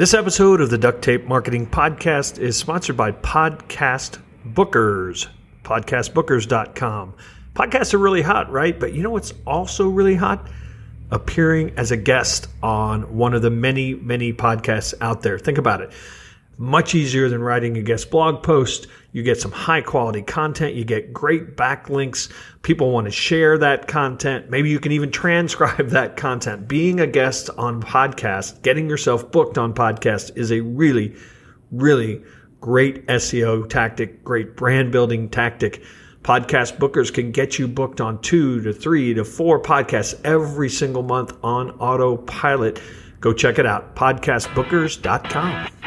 This episode of the Duct Tape Marketing Podcast is sponsored by Podcast Bookers, podcastbookers.com. Podcasts are really hot, right? But you know what's also really hot? Appearing as a guest on one of the many, many podcasts out there. Think about it much easier than writing a guest blog post. You get some high quality content. You get great backlinks. People want to share that content. Maybe you can even transcribe that content. Being a guest on podcast, getting yourself booked on podcast is a really, really great SEO tactic, great brand building tactic. Podcast bookers can get you booked on two to three to four podcasts every single month on autopilot. Go check it out, podcastbookers.com.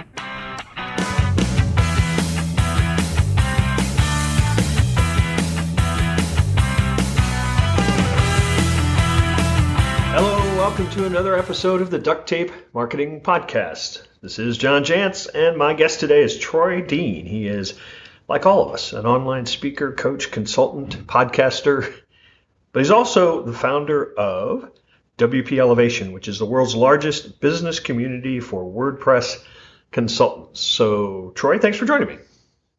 welcome to another episode of the Duct Tape Marketing Podcast. This is John Jantsch, and my guest today is Troy Dean. He is, like all of us, an online speaker, coach, consultant, podcaster, but he's also the founder of WP Elevation, which is the world's largest business community for WordPress consultants. So, Troy, thanks for joining me.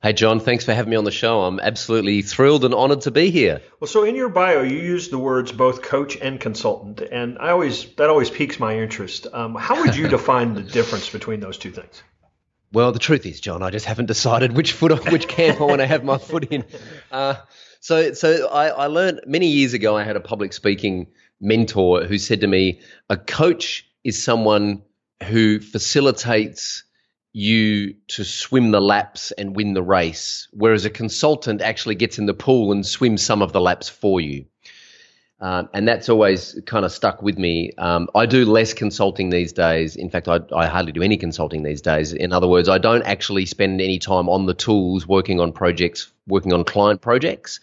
Hey, John, thanks for having me on the show. I'm absolutely thrilled and honored to be here. Well, so in your bio, you use the words both coach and consultant, and I always that always piques my interest. Um, how would you define the difference between those two things? Well, the truth is, John, I just haven't decided which foot, which camp I want to have my foot in. Uh, so, so I, I learned many years ago. I had a public speaking mentor who said to me, "A coach is someone who facilitates." You to swim the laps and win the race, whereas a consultant actually gets in the pool and swims some of the laps for you. Um, and that's always kind of stuck with me. Um, I do less consulting these days. In fact, I, I, hardly do any consulting these days. In other words, I don't actually spend any time on the tools working on projects, working on client projects.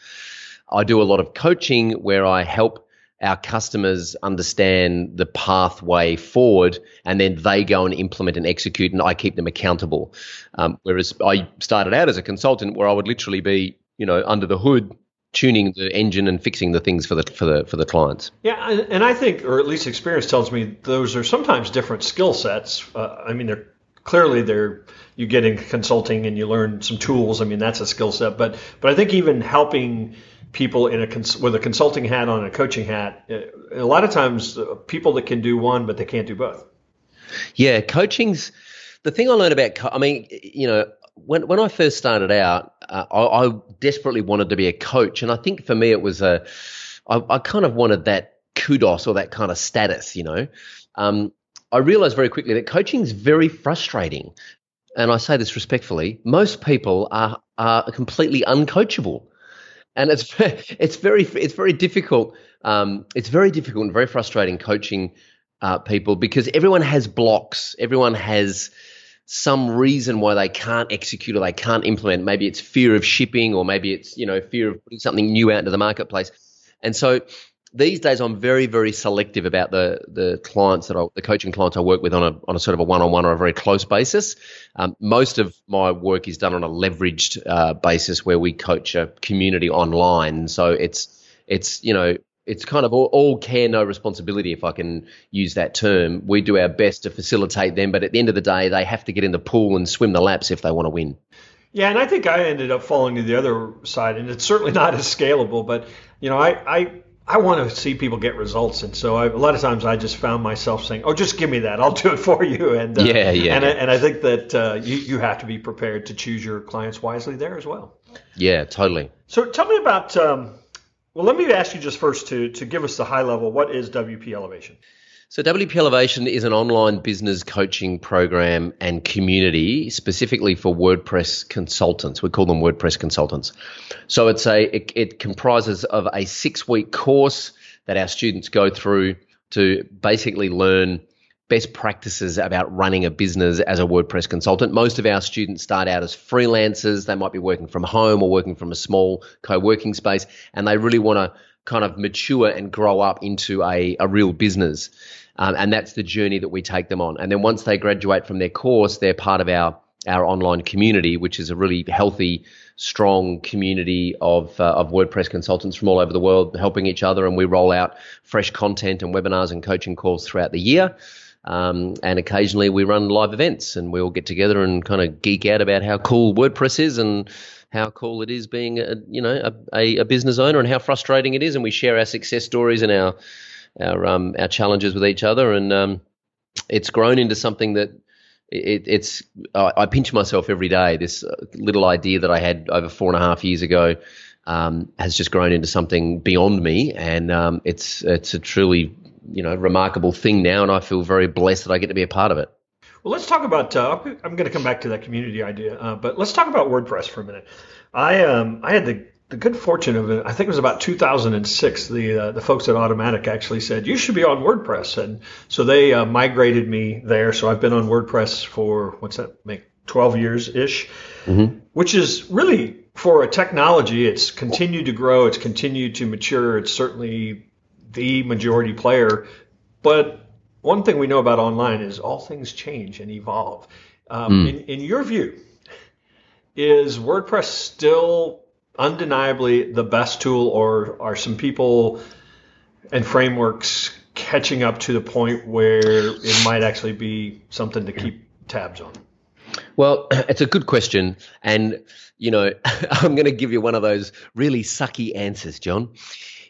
I do a lot of coaching where I help our customers understand the pathway forward and then they go and implement and execute and I keep them accountable. Um, whereas I started out as a consultant where I would literally be, you know, under the hood tuning the engine and fixing the things for the for the for the clients. Yeah, and I think, or at least experience tells me, those are sometimes different skill sets. Uh, I mean, they're clearly they're you get in consulting and you learn some tools. I mean, that's a skill set. But but I think even helping people in a cons- with a consulting hat on a coaching hat. A lot of times, uh, people that can do one, but they can't do both. Yeah, coaching's the thing I learned about. Co- I mean, you know, when when I first started out, uh, I, I, desperately wanted to be a coach, and I think for me it was a, I, I kind of wanted that kudos or that kind of status, you know. Um, I realized very quickly that coaching is very frustrating. And I say this respectfully, most people are, are completely uncoachable and it's it's very it's very difficult. Um, it's very difficult and very frustrating coaching uh, people because everyone has blocks. Everyone has some reason why they can't execute or they can't implement. Maybe it's fear of shipping, or maybe it's you know fear of putting something new out into the marketplace. And so these days I'm very, very selective about the the clients that I, the coaching clients I work with on a on a sort of a one on one or a very close basis. Um, most of my work is done on a leveraged uh, basis where we coach a community online. So it's it's you know it's kind of all, all, care no responsibility if I can use that term. We do our best to facilitate them, but at the end of the day, they have to get in the pool and swim the laps if they want to win. Yeah, and I think I ended up falling to the other side, and it's certainly not as scalable. But you know, I I I want to see people get results, and so I, a lot of times I just found myself saying, "Oh, just give me that. I'll do it for you." And uh, yeah, yeah. And, I, and I think that uh, you you have to be prepared to choose your clients wisely there as well. Yeah, totally. So tell me about. Um, well, let me ask you just first to to give us the high level. What is WP Elevation? So, WP Elevation is an online business coaching program and community specifically for WordPress consultants. We call them WordPress consultants. So, it's a it, it comprises of a six week course that our students go through to basically learn best practices about running a business as a WordPress consultant. Most of our students start out as freelancers. They might be working from home or working from a small co working space, and they really want to kind of mature and grow up into a, a real business. Um, and that's the journey that we take them on. And then once they graduate from their course, they're part of our our online community, which is a really healthy, strong community of uh, of WordPress consultants from all over the world helping each other. And we roll out fresh content and webinars and coaching calls throughout the year. Um, and occasionally we run live events and we all get together and kind of geek out about how cool WordPress is and how cool it is being a, you know a, a, business owner and how frustrating it is and we share our success stories and our our um, our challenges with each other and um, it's grown into something that it, it's uh, I pinch myself every day. This uh, little idea that I had over four and a half years ago um, has just grown into something beyond me, and um, it's it's a truly you know remarkable thing now, and I feel very blessed that I get to be a part of it. Well, let's talk about. Uh, I'm going to come back to that community idea, uh, but let's talk about WordPress for a minute. I um, I had the the good fortune of it, I think it was about 2006. The uh, the folks at Automattic actually said you should be on WordPress, and so they uh, migrated me there. So I've been on WordPress for what's that make 12 years ish, mm-hmm. which is really for a technology. It's continued to grow. It's continued to mature. It's certainly the majority player, but one thing we know about online is all things change and evolve. Um, mm. in, in your view, is WordPress still undeniably the best tool, or are some people and frameworks catching up to the point where it might actually be something to keep tabs on? Well, it's a good question. And, you know, I'm going to give you one of those really sucky answers, John.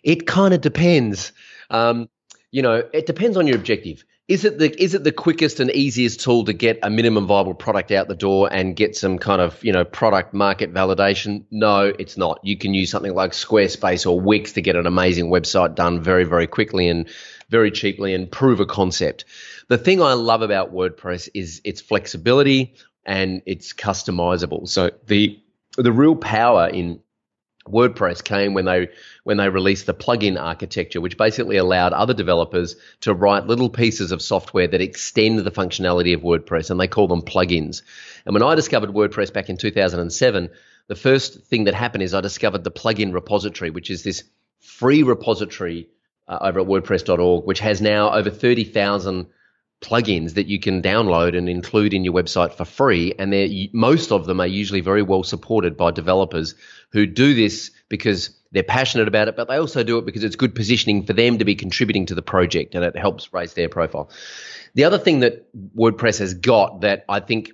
It kind of depends. Um, you know, it depends on your objective. Is it the is it the quickest and easiest tool to get a minimum viable product out the door and get some kind of you know product market validation? No, it's not. You can use something like Squarespace or Wix to get an amazing website done very very quickly and very cheaply and prove a concept. The thing I love about WordPress is its flexibility and it's customizable. So the the real power in WordPress came when they when they released the plugin architecture, which basically allowed other developers to write little pieces of software that extend the functionality of WordPress, and they call them plugins. And when I discovered WordPress back in 2007, the first thing that happened is I discovered the plugin repository, which is this free repository uh, over at WordPress.org, which has now over 30,000 plugins that you can download and include in your website for free. And they most of them are usually very well supported by developers who do this because they're passionate about it, but they also do it because it's good positioning for them to be contributing to the project and it helps raise their profile. The other thing that WordPress has got that I think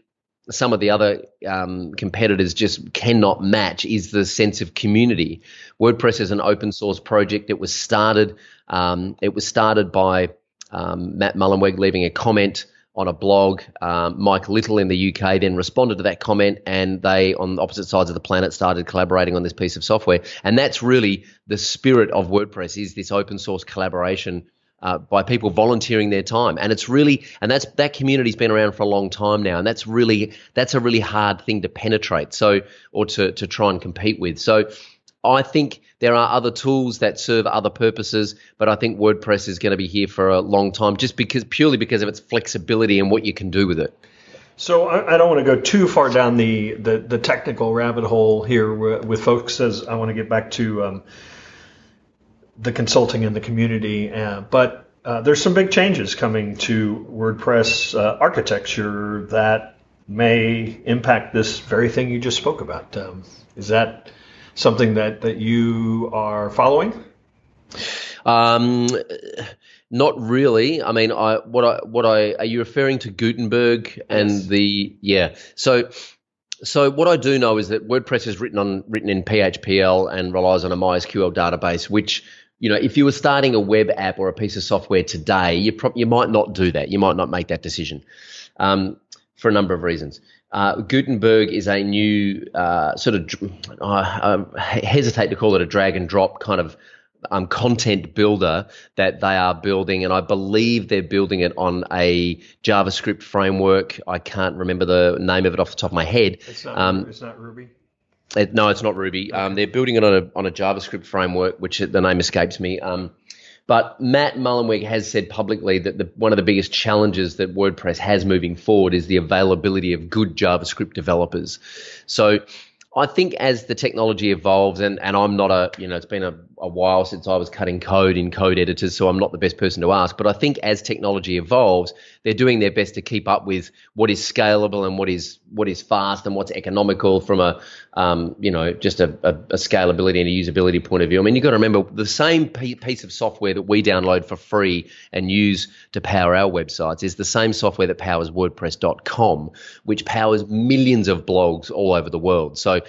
some of the other um, competitors just cannot match is the sense of community. WordPress is an open source project. It was started. Um, it was started by um, Matt Mullenweg leaving a comment on a blog. Um, Mike Little in the UK then responded to that comment, and they, on opposite sides of the planet, started collaborating on this piece of software. And that's really the spirit of WordPress: is this open source collaboration. Uh, by people volunteering their time, and it's really, and that's that community's been around for a long time now, and that's really that's a really hard thing to penetrate, so or to to try and compete with. So I think there are other tools that serve other purposes, but I think WordPress is going to be here for a long time just because purely because of its flexibility and what you can do with it. So I, don't want to go too far down the, the, the technical rabbit hole here with folks as I want to get back to um, the consulting and the community. Uh, but uh, there's some big changes coming to WordPress uh, architecture that may impact this very thing you just spoke about. Um, is that something that, that you are following? Um, not really. I mean, I what I what I are you referring to Gutenberg and yes. the yeah. So so what I do know is that WordPress is written on written in PHPL and relies on a MySQL database, which you know, if you were starting a web app or a piece of software today, you pro- you might not do that. You might not make that decision um, for a number of reasons. Uh, Gutenberg is a new uh, sort of, uh, I hesitate to call it a drag and drop kind of um, content builder that they are building, and I believe they're building it on a JavaScript framework. I can't remember the name of it off the top of my head. It's not, um, it's not Ruby. It, no, it's not Ruby. Um, they're building it on a on a JavaScript framework, which the name escapes me. Um, but Matt Mullenweg has said publicly that the, one of the biggest challenges that WordPress has moving forward is the availability of good JavaScript developers. So I think as the technology evolves, and, and I'm not a, you know, it's been a a while since I was cutting code in code editors, so I'm not the best person to ask. But I think as technology evolves, they're doing their best to keep up with what is scalable and what is what is fast and what's economical from a um, you know just a, a, a, scalability and a usability point of view. I mean, you've got to remember the same piece of software that we download for free and use to power our websites is the same software that powers WordPress.com, which powers millions of blogs all over the world. So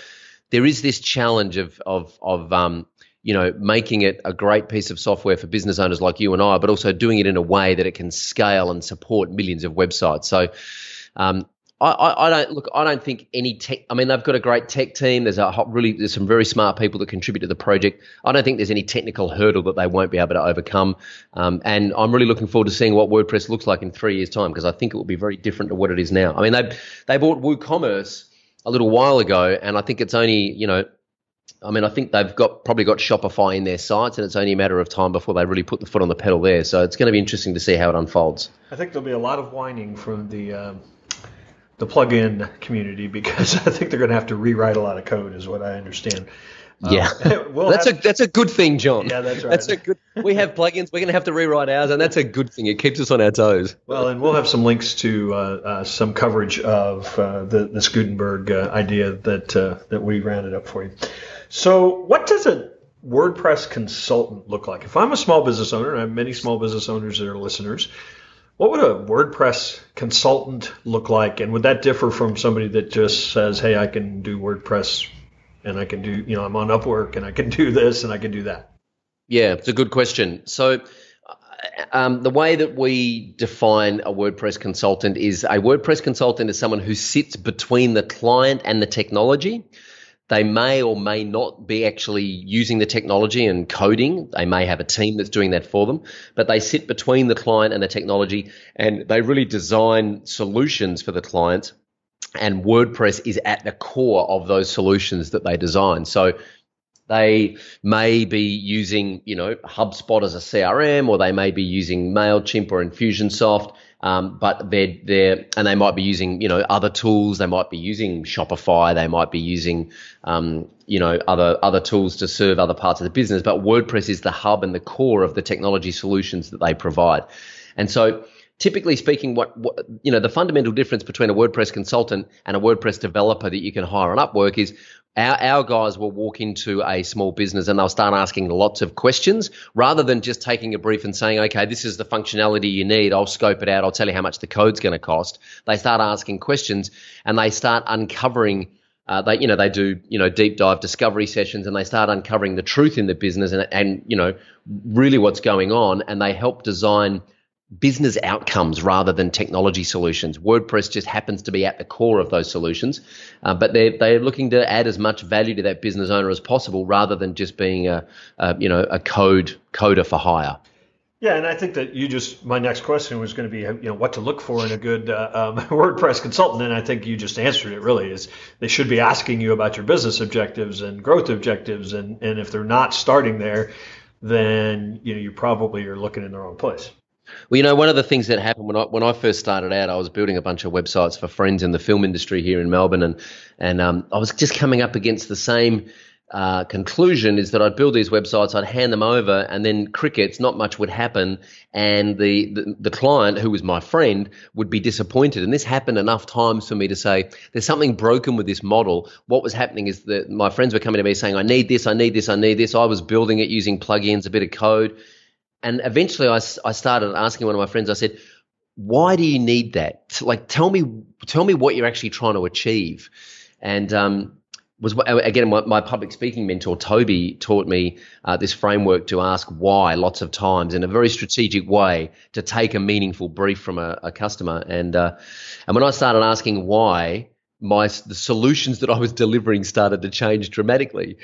there is this challenge of of of um, you know making it a great piece of software for business owners like you and I, but also doing it in a way that it can scale and support millions of websites. So. Um, I, I, don't look. I don't think any tech. I mean, they've got a great tech team. There's a really there's some very smart people that contribute to the project. I don't think there's any technical hurdle that they won't be able to overcome. Um, and I'm really looking forward to seeing what WordPress looks like in three years' time because I think it will be very different to what it is now. I mean, they they bought WooCommerce a little while ago, and I think it's only you know, I mean, I think they've got probably got Shopify in their sights, and it's only a matter of time before they really put the foot on the pedal there. So it's going to be interesting to see how it unfolds. I think there'll be a lot of whining from the. Um, the plug-in community because I think they're going to have to rewrite a lot of code, is what I understand. Yeah, um, we'll that's have, a that's a good thing, John. Yeah, that's right. That's a good. We have plugins. We're going to have to rewrite ours, and that's a good thing. It keeps us on our toes. Well, and we'll have some links to uh, uh, some coverage of uh, the this Gutenberg uh, idea that uh, that we rounded up for you. So, what does a WordPress consultant look like? If I'm a small business owner, and I have many small business owners that are listeners, what would a WordPress consultant look like? And would that differ from somebody that just says, hey, I can do WordPress and I can do, you know, I'm on Upwork and I can do this and I can do that? Yeah, it's a good question. So, uh, um, the way that we define a WordPress consultant is a WordPress consultant is someone who sits between the client and the technology. They may or may not be actually using the technology and coding. They may have a team that's doing that for them, but they sit between the client and the technology and they really design solutions for the client and WordPress is at the core of those solutions that they design. So they may be using, you know, HubSpot as a CRM, or they may be using Mailchimp or Infusionsoft. Um, but they're they're and they might be using, you know, other tools. They might be using Shopify. They might be using, um, you know, other other tools to serve other parts of the business. But WordPress is the hub and the core of the technology solutions that they provide. And so typically speaking, what, what, you know, the fundamental difference between a WordPress consultant and a WordPress developer that you can hire on Upwork is our, our guys will walk into a small business and they'll start asking lots of questions rather than just taking a brief and saying, okay, this is the functionality you need. I'll scope it out. I'll tell you how much the code's going to cost. They start asking questions and they start uncovering. Uh, they, you know, they do, you know, deep dive discovery sessions, and they start uncovering the truth in the business and, and, you know, really what's going on, and they help design business outcomes rather than technology solutions. WordPress just happens to be at the core of those solutions, uh, but they're they're looking to add as much value to that business owner as possible, rather than just being a, a you know a code coder for hire. Yeah, and I think that you just my next question was going to be you know what to look for in a good uh, um, WordPress consultant, and I think you just answered it. Really, is they should be asking you about your business objectives and growth objectives, and and if they're not starting there, then you know you probably are looking in the wrong place. Well, you know, one of the things that happened when I when I first started out, I was building a bunch of websites for friends in the film industry here in Melbourne, and and um, I was just coming up against the same uh, conclusion is that I'd build these websites, I'd hand them over, and then crickets, not much would happen, and the, the, the client, who was my friend, would be disappointed. And this happened enough times for me to say, there's something broken with this model. What was happening is that my friends were coming to me saying, I need this, I need this, I need this. I was building it using plugins, a bit of code and eventually I, I started asking one of my friends, I said, why do you need that? Like, tell me, tell me what you're actually trying to achieve. And, um, was again my, my, public speaking mentor Toby taught me uh, this framework to ask why lots of times in a very strategic way to take a meaningful brief from a, a customer and uh, and when I started asking why my the solutions that I was delivering started to change dramatically.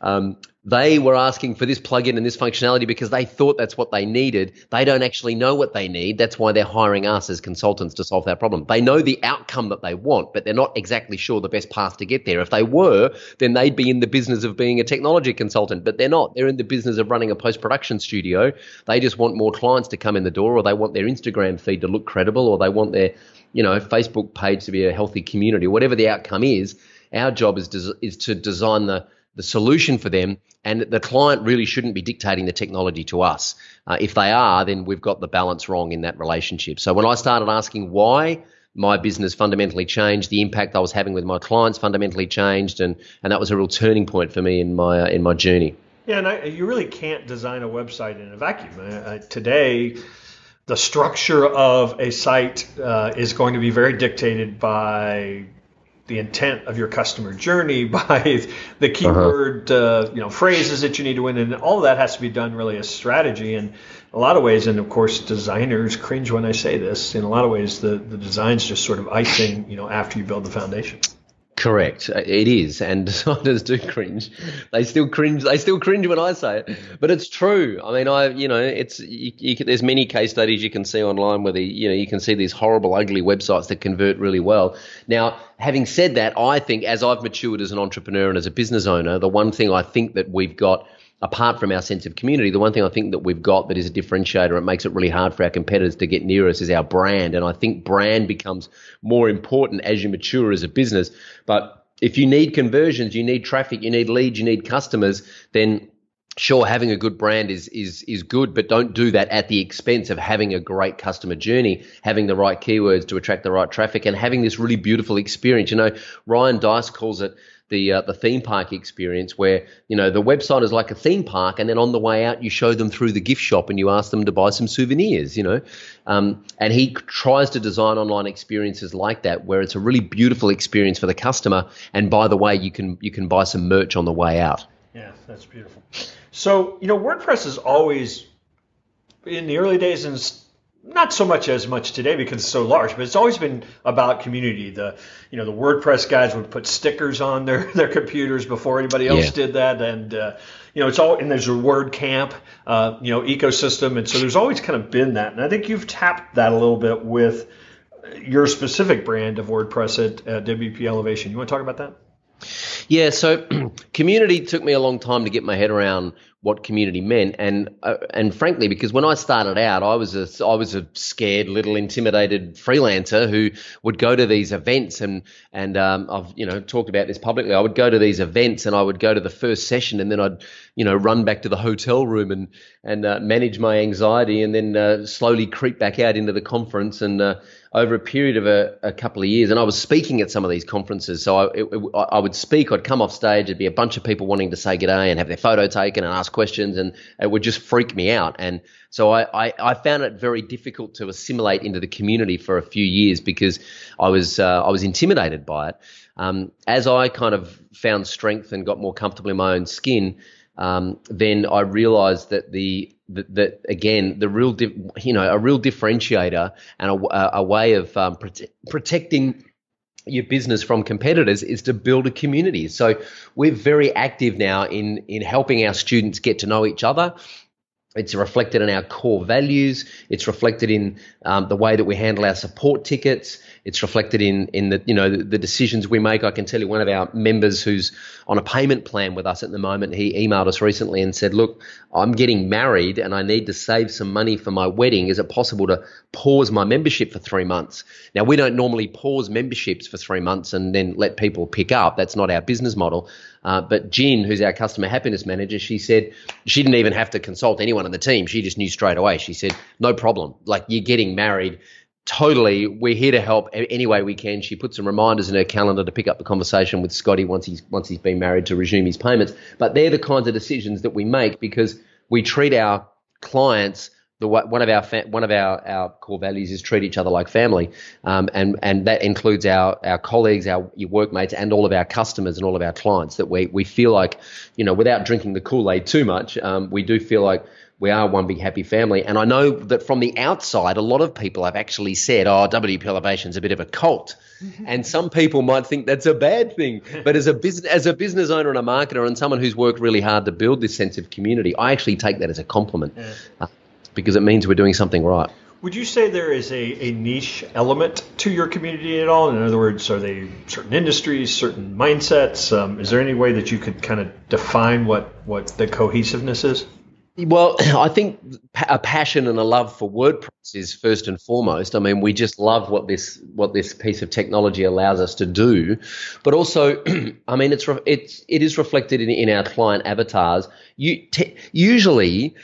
Um, they were asking for this plugin and this functionality because they thought that's what they needed. They don't actually know what they need. That's why they're hiring us as consultants to solve that problem. They know the outcome that they want, but they're not exactly sure the best path to get there. If they were, then they'd be in the business of being a technology consultant, but they're not. They're in the business of running a post production studio. They just want more clients to come in the door, or they want their Instagram feed to look credible, or they want their you know, Facebook page to be a healthy community, whatever the outcome is, our job is is to design the the solution for them and the client really shouldn't be dictating the technology to us. Uh, if they are, then we've got the balance wrong in that relationship. So when I started asking why my business fundamentally changed, the impact I was having with my clients fundamentally changed, and, and that was a real turning point for me in my uh, in my journey. Yeah, and I, you really can't design a website in a vacuum. Uh, today, the structure of a site uh, is going to be very dictated by the intent of your customer journey, by the keyword, uh-huh. uh, you know, phrases that you need to win, and all of that has to be done really as strategy. And a lot of ways, and of course, designers cringe when I say this. In a lot of ways, the the design's just sort of icing, you know, after you build the foundation. Correct. Uh, it is, and designers do cringe. They still cringe. They still cringe when I say it, but it's true. I mean, I you know, it's you, you there's many case studies you can see online where the you know you can see these horrible, ugly websites that convert really well. Now, having said that, I think as I've matured as an entrepreneur and as a business owner, the one thing I think that we've got apart from our sense of community, the one thing I think that we've got that is a differentiator, it makes it really hard for our competitors to get near us, is our brand. And I think brand becomes more important as you mature as a business. But if you need conversions, you need traffic, you need leads, you need customers, then sure having a good brand is is is good but don't do that at the expense of having a great customer journey having the right keywords to attract the right traffic and having this really beautiful experience you know Ryan Deiss calls it the uh, the theme park experience where you know the website is like a theme park and then on the way out you show them through the gift shop and you ask them to buy some souvenirs you know? Um, and he tries to design online experiences like that where it's a really beautiful experience for the customer and by the way you can you can buy some merch on the way out. Yeah that's beautiful. So you know wordpress is always in the early days and not so much as much today because it's so large, but it's always been about community. The you know the WordPress guys would put stickers on their their computers before anybody else yeah. did that, and uh, you know it's all and there's a WordCamp uh, you know ecosystem, and so there's always kind of been that, and I think you've tapped that a little bit with your specific brand of WordPress at uh, WP Elevation. You want to talk about that? Yeah, so community took me a long time to get my head around what community meant, and uh, and frankly, because when I started out, I was a I was a scared little intimidated freelancer who would go to these events, and and um, I've you know talked about this publicly. I would go to these events, and I would go to the first session, and then I'd you know run back to the hotel room and and uh, manage my anxiety, and then uh, slowly creep back out into the conference and uh, over a period of a, a, couple of years, and I was speaking at some of these conferences. So I, it, I would speak, I'd come off stage, there'd be a bunch of people wanting to say g'day and have their photo taken and ask questions, and it would just freak me out. And so I, I, I found it very difficult to assimilate into the community for a few years because I was uh, I was intimidated by it. Um, as I kind of found strength and got more comfortable in my own skin, um, then I realized that the that, that again the real you know a real differentiator and a, a way of um, prote- protecting your business from competitors is to build a community. So we're very active now in in helping our students get to know each other it's reflected in our core values. It's reflected in um, the way that we handle our support tickets. It's reflected in in the you know the, the, decisions we make. I can tell you one of our members who's on a payment plan with us at the moment. He emailed us recently and said, "Look, I'm getting married and I need to save some money for my wedding. Is it possible to pause my membership for three months?" Now we don't normally pause memberships for three months and then let people pick up. That's not our business model. Uh, but Jen, who's our customer happiness manager, she said she didn't even have to consult anyone on the team. She just knew straight away. She said, no problem. Like you're getting married. Totally, we're here to help any way we can. She put some reminders in her calendar to pick up the conversation with Scotty once he's once he's been married to resume his payments. But they're the kinds of decisions that we make because we treat our clients the one of our one of our, our core values is treat each other like family, um, and and that includes our our colleagues, our your workmates, and all of our customers and all of our clients. That we we feel like, you know, without drinking the Kool Aid too much, um, we do feel like we are one big happy family. And I know that from the outside, a lot of people have actually said, "Oh, WP Elevation's a bit of a cult," and some people might think that's a bad thing. But as a business as a business owner and a marketer, and someone who's worked really hard to build this sense of community, I actually take that as a compliment. Yeah. Uh, because it means we're doing something right. Would you say there is a, a niche element to your community at all? In other words, are they certain industries, certain mindsets? Um, is there any way that you could kind of define what, what the cohesiveness is? Well, I think a passion and a love for WordPress is first and foremost. I mean, we just love what this what this piece of technology allows us to do, but also, I mean, it's it's it is reflected in, in our client avatars. You te- usually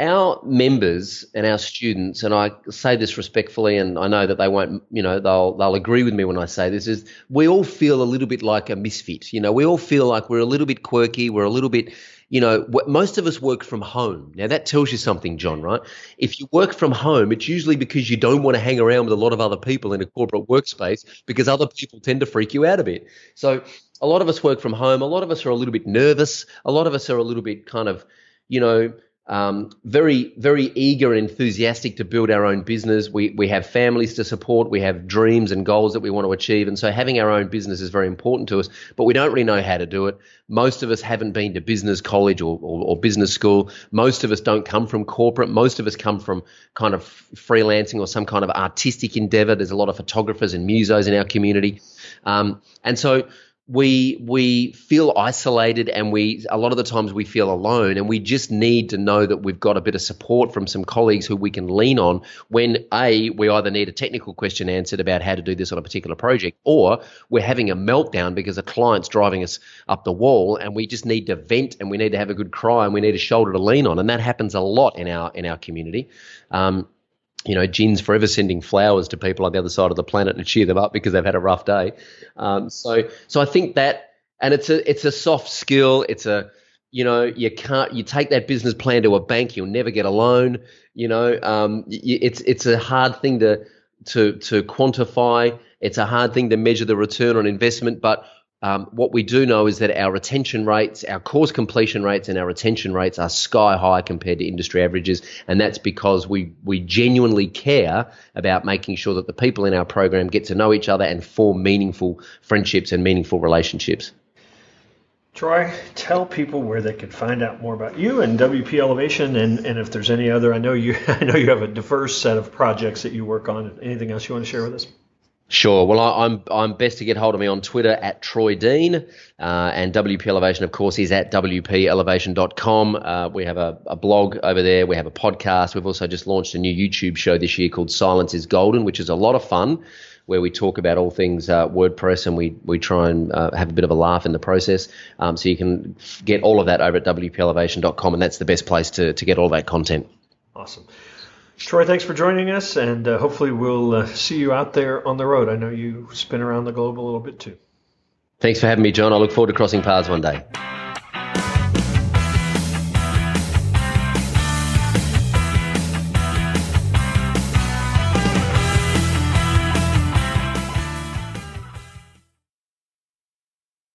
our members and our students, and I say this respectfully, and I know that they won't, you know, they'll they'll agree with me when I say this. Is we all feel a little bit like a misfit. You know, we all feel like we're a little bit quirky. We're a little bit, you know, most of us work from home. Now that tells you something, John. Right? If you work from home, it's usually because you don't want to hang around with a lot of other people in a corporate workspace because other people tend to freak you out a bit. So a lot of us work from home. A lot of us are a little bit nervous. A lot of us are a little bit kind of, you know um, very, very eager and enthusiastic to build our own business. We, we have families to support. We have dreams and goals that we want to achieve. And so having our own business is very important to us, but we don't really know how to do it. Most of us haven't been to business college or, or, or business school. Most of us don't come from corporate. Most of us come from kind of freelancing or some kind of artistic endeavor. There's a lot of photographers and musos in our community. Um, and so, we we feel isolated and we a lot of the times we feel alone and we just need to know that we've got a bit of support from some colleagues who we can lean on when a we either need a technical question answered about how to do this on a particular project or we're having a meltdown because a client's driving us up the wall and we just need to vent and we need to have a good cry and we need a shoulder to lean on. And that happens a lot in our in our community. Um, you know, Jen's forever sending flowers to people on the other side of the planet to cheer them up because they've had a rough day. Um, so, so I think that, and it's a it's a soft skill. It's a you know you can't you take that business plan to a bank, you'll never get a loan. You know, um, it's it's a hard thing to to to quantify. It's a hard thing to measure the return on investment, but um, what we do know is that our retention rates, our course completion rates, and our retention rates are sky high compared to industry averages, and that's because we we genuinely care about making sure that the people in our program get to know each other and form meaningful friendships and meaningful relationships. Troy, tell people where they can find out more about you and WP Elevation, and, and if there's any other. I know you I know you have a diverse set of projects that you work on. Anything else you want to share with us? Sure. Well, I, am I'm, I'm best to get hold of me on Twitter at Troy Dean, uh, and WP Elevation, of course, is at wpelevation.com. Uh, we have a, a, blog over there. We have a podcast. We've also just launched a new YouTube show this year called Silence is Golden, which is a lot of fun, where we talk about all things uh, WordPress and we we try and uh, have a bit of a laugh in the process. Um, so you can get all of that over at wpelevation.com, and that's the best place to to get all that content. Awesome. Troy, thanks for joining us, and uh, hopefully we'll uh, see you out there on the road. I know you spin around the globe a little bit too. Thanks for having me, John. I look forward to crossing paths one day.